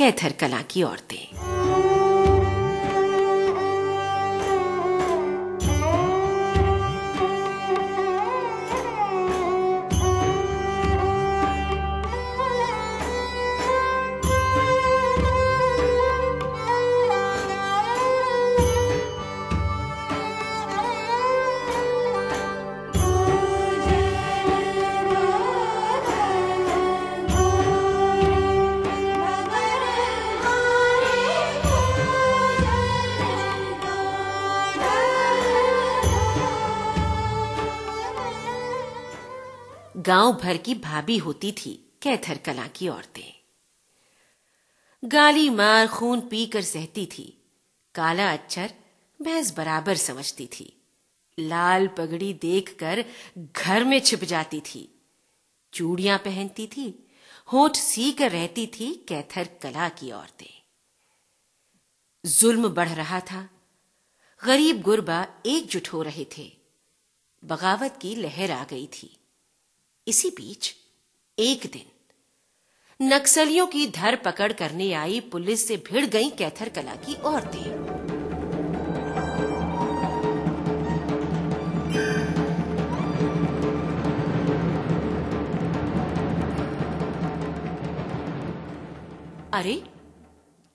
कैथर कला की औरतें। गाँव भर की भाभी होती थी कैथर कला की औरतें। गाली मार खून पीकर सहती थी। काला अक्षर भैंस बराबर समझती थी। लाल पगड़ी देखकर घर में छिप जाती थी। चूड़ियाँ पहनती थी, होठ सी कर रहती थी कैथर कला की औरतें। जुल्म बढ़ रहा था। गरीब गुरबा एकजुट हो रहे थे। बगावत की लहर आ गई थी। इसी बीच, एक दिन, नक्सलियों की धर पकड़ करने आई पुलिस से भिड़ गई कैथर कला की औरतें। अरे,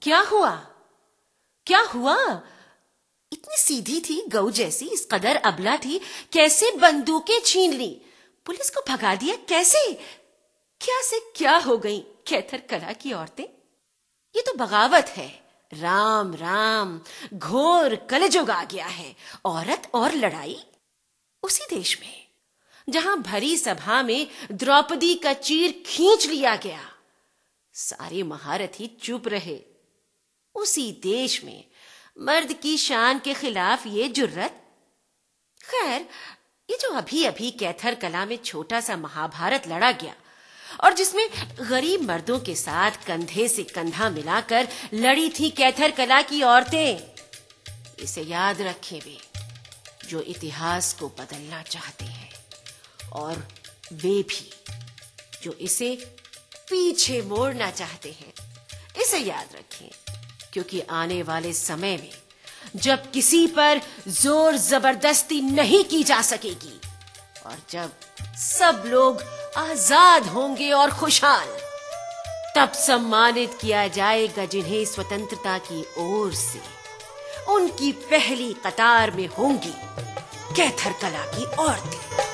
क्या हुआ? क्या हुआ? इतनी सीधी थी, गऊ जैसी, इस कदर अबला थी, कैसे बंदूकें छीन ली? पुलिस को भगा दिया? कैसे? क्या से क्या हो गई? कैथर कला की औरतें? ये तो बगावत है। राम राम, घोर कलजुग आ गया है। औरत और लड़ाई? उसी देश में, जहाँ भरी सभा में द्रौपदी का चीर खींच लिया गया। सारे महारथी चुप रहे। उसी देश में, मर्द की शान के खिलाफ ये जुर्रत? खैर ये जो अभी अभी कैथर कला में छोटा सा महाभारत लड़ा गया और जिसमें गरीब मर्दों के साथ कंधे से कंधा मिलाकर लड़ी थी कैथर कला की औरतें। इसे याद रखें वे, जो इतिहास को बदलना चाहते हैं। और वे भी, जो इसे पीछे मोड़ना चाहते हैं। इसे याद रखें, क्योंकि आने वाले समय में जब किसी पर ज़ोर ज़बरदस्ती नहीं की जा सकेगी। और जब सब लोग आज़ाद होंगे और खुशहाल, तब सम्मानित किया जाएगा जिन्हें स्वतंत्रता की ओर से उनकी पहली कतार में होंगी, कैथर कला की औरतें।